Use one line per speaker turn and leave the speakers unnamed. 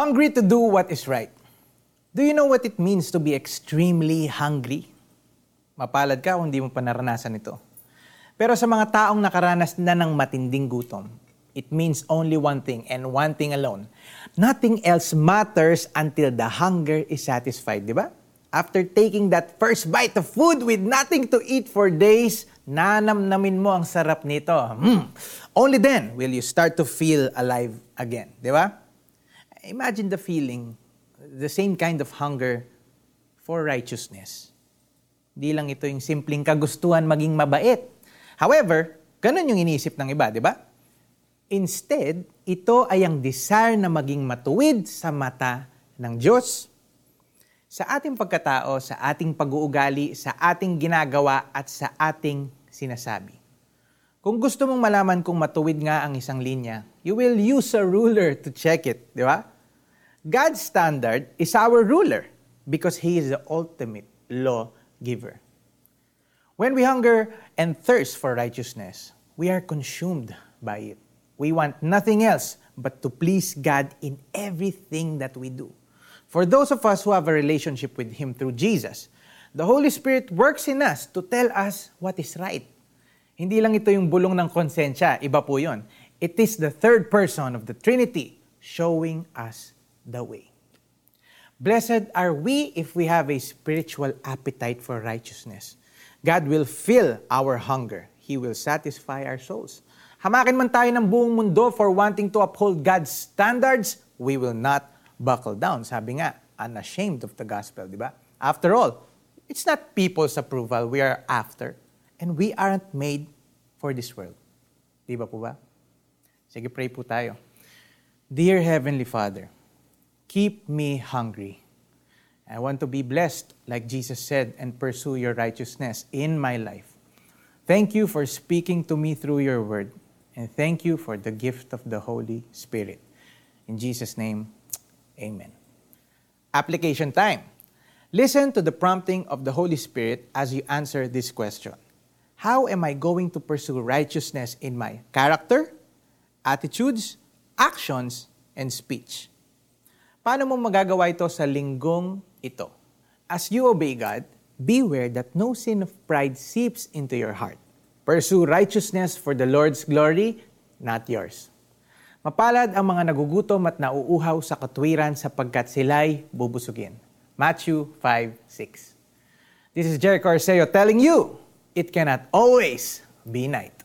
Hungry to do what is right. Do you know what it means to be extremely hungry? Mapalad ka kung hindi mo pa naranasan ito. Pero sa mga taong nakaranas na ng matinding gutom, it means only one thing and one thing alone. Nothing else matters until the hunger is satisfied, di ba? After taking that first bite of food with nothing to eat for days, nanamnamin mo ang sarap nito. Mm. Only then will you start to feel alive again, di ba? Imagine the feeling, the same kind of hunger for righteousness. Di lang ito yung simpleng kagustuhan maging mabait. However, ganun yung iniisip ng iba, di ba? Instead, ito ay ang desire na maging matuwid sa mata ng Diyos. Sa ating pagkatao, sa ating pag-uugali, sa ating ginagawa at sa ating sinasabi. Kung gusto mong malaman kung matuwid nga ang isang linya, you will use a ruler to check it, di ba? God's standard is our ruler because He is the ultimate law giver. When we hunger and thirst for righteousness, we are consumed by it. We want nothing else but to please God in everything that we do. For those of us who have a relationship with Him through Jesus, the Holy Spirit works in us to tell us what is right hindi lang ito yung bulong ng konsensya, iba po yon. It is the third person of the Trinity showing us the way. Blessed are we if we have a spiritual appetite for righteousness. God will fill our hunger. He will satisfy our souls. Hamakin man tayo ng buong mundo for wanting to uphold God's standards, we will not buckle down. Sabi nga, unashamed of the gospel, di ba? After all, it's not people's approval we are after. And we aren't made for this world. Di ba po ba? Sige, pray po tayo. Dear Heavenly Father, keep me hungry. I want to be blessed, like Jesus said, and pursue your righteousness in my life. Thank you for speaking to me through your word, and thank you for the gift of the Holy Spirit. In Jesus' name, amen. Application time. Listen to the prompting of the Holy Spirit as you answer this question. How am I going to pursue righteousness in my character, attitudes, actions, and speech? Paano mo magagawa ito sa linggong ito? As you obey God, beware that no sin of pride seeps into your heart. Pursue righteousness for the Lord's glory, not yours. Mapalad ang mga nagugutom at nauuhaw sa katwiran sapagkat sila'y bubusugin. Matthew 5:6. This is Jericho Arceo telling you, it cannot always be night.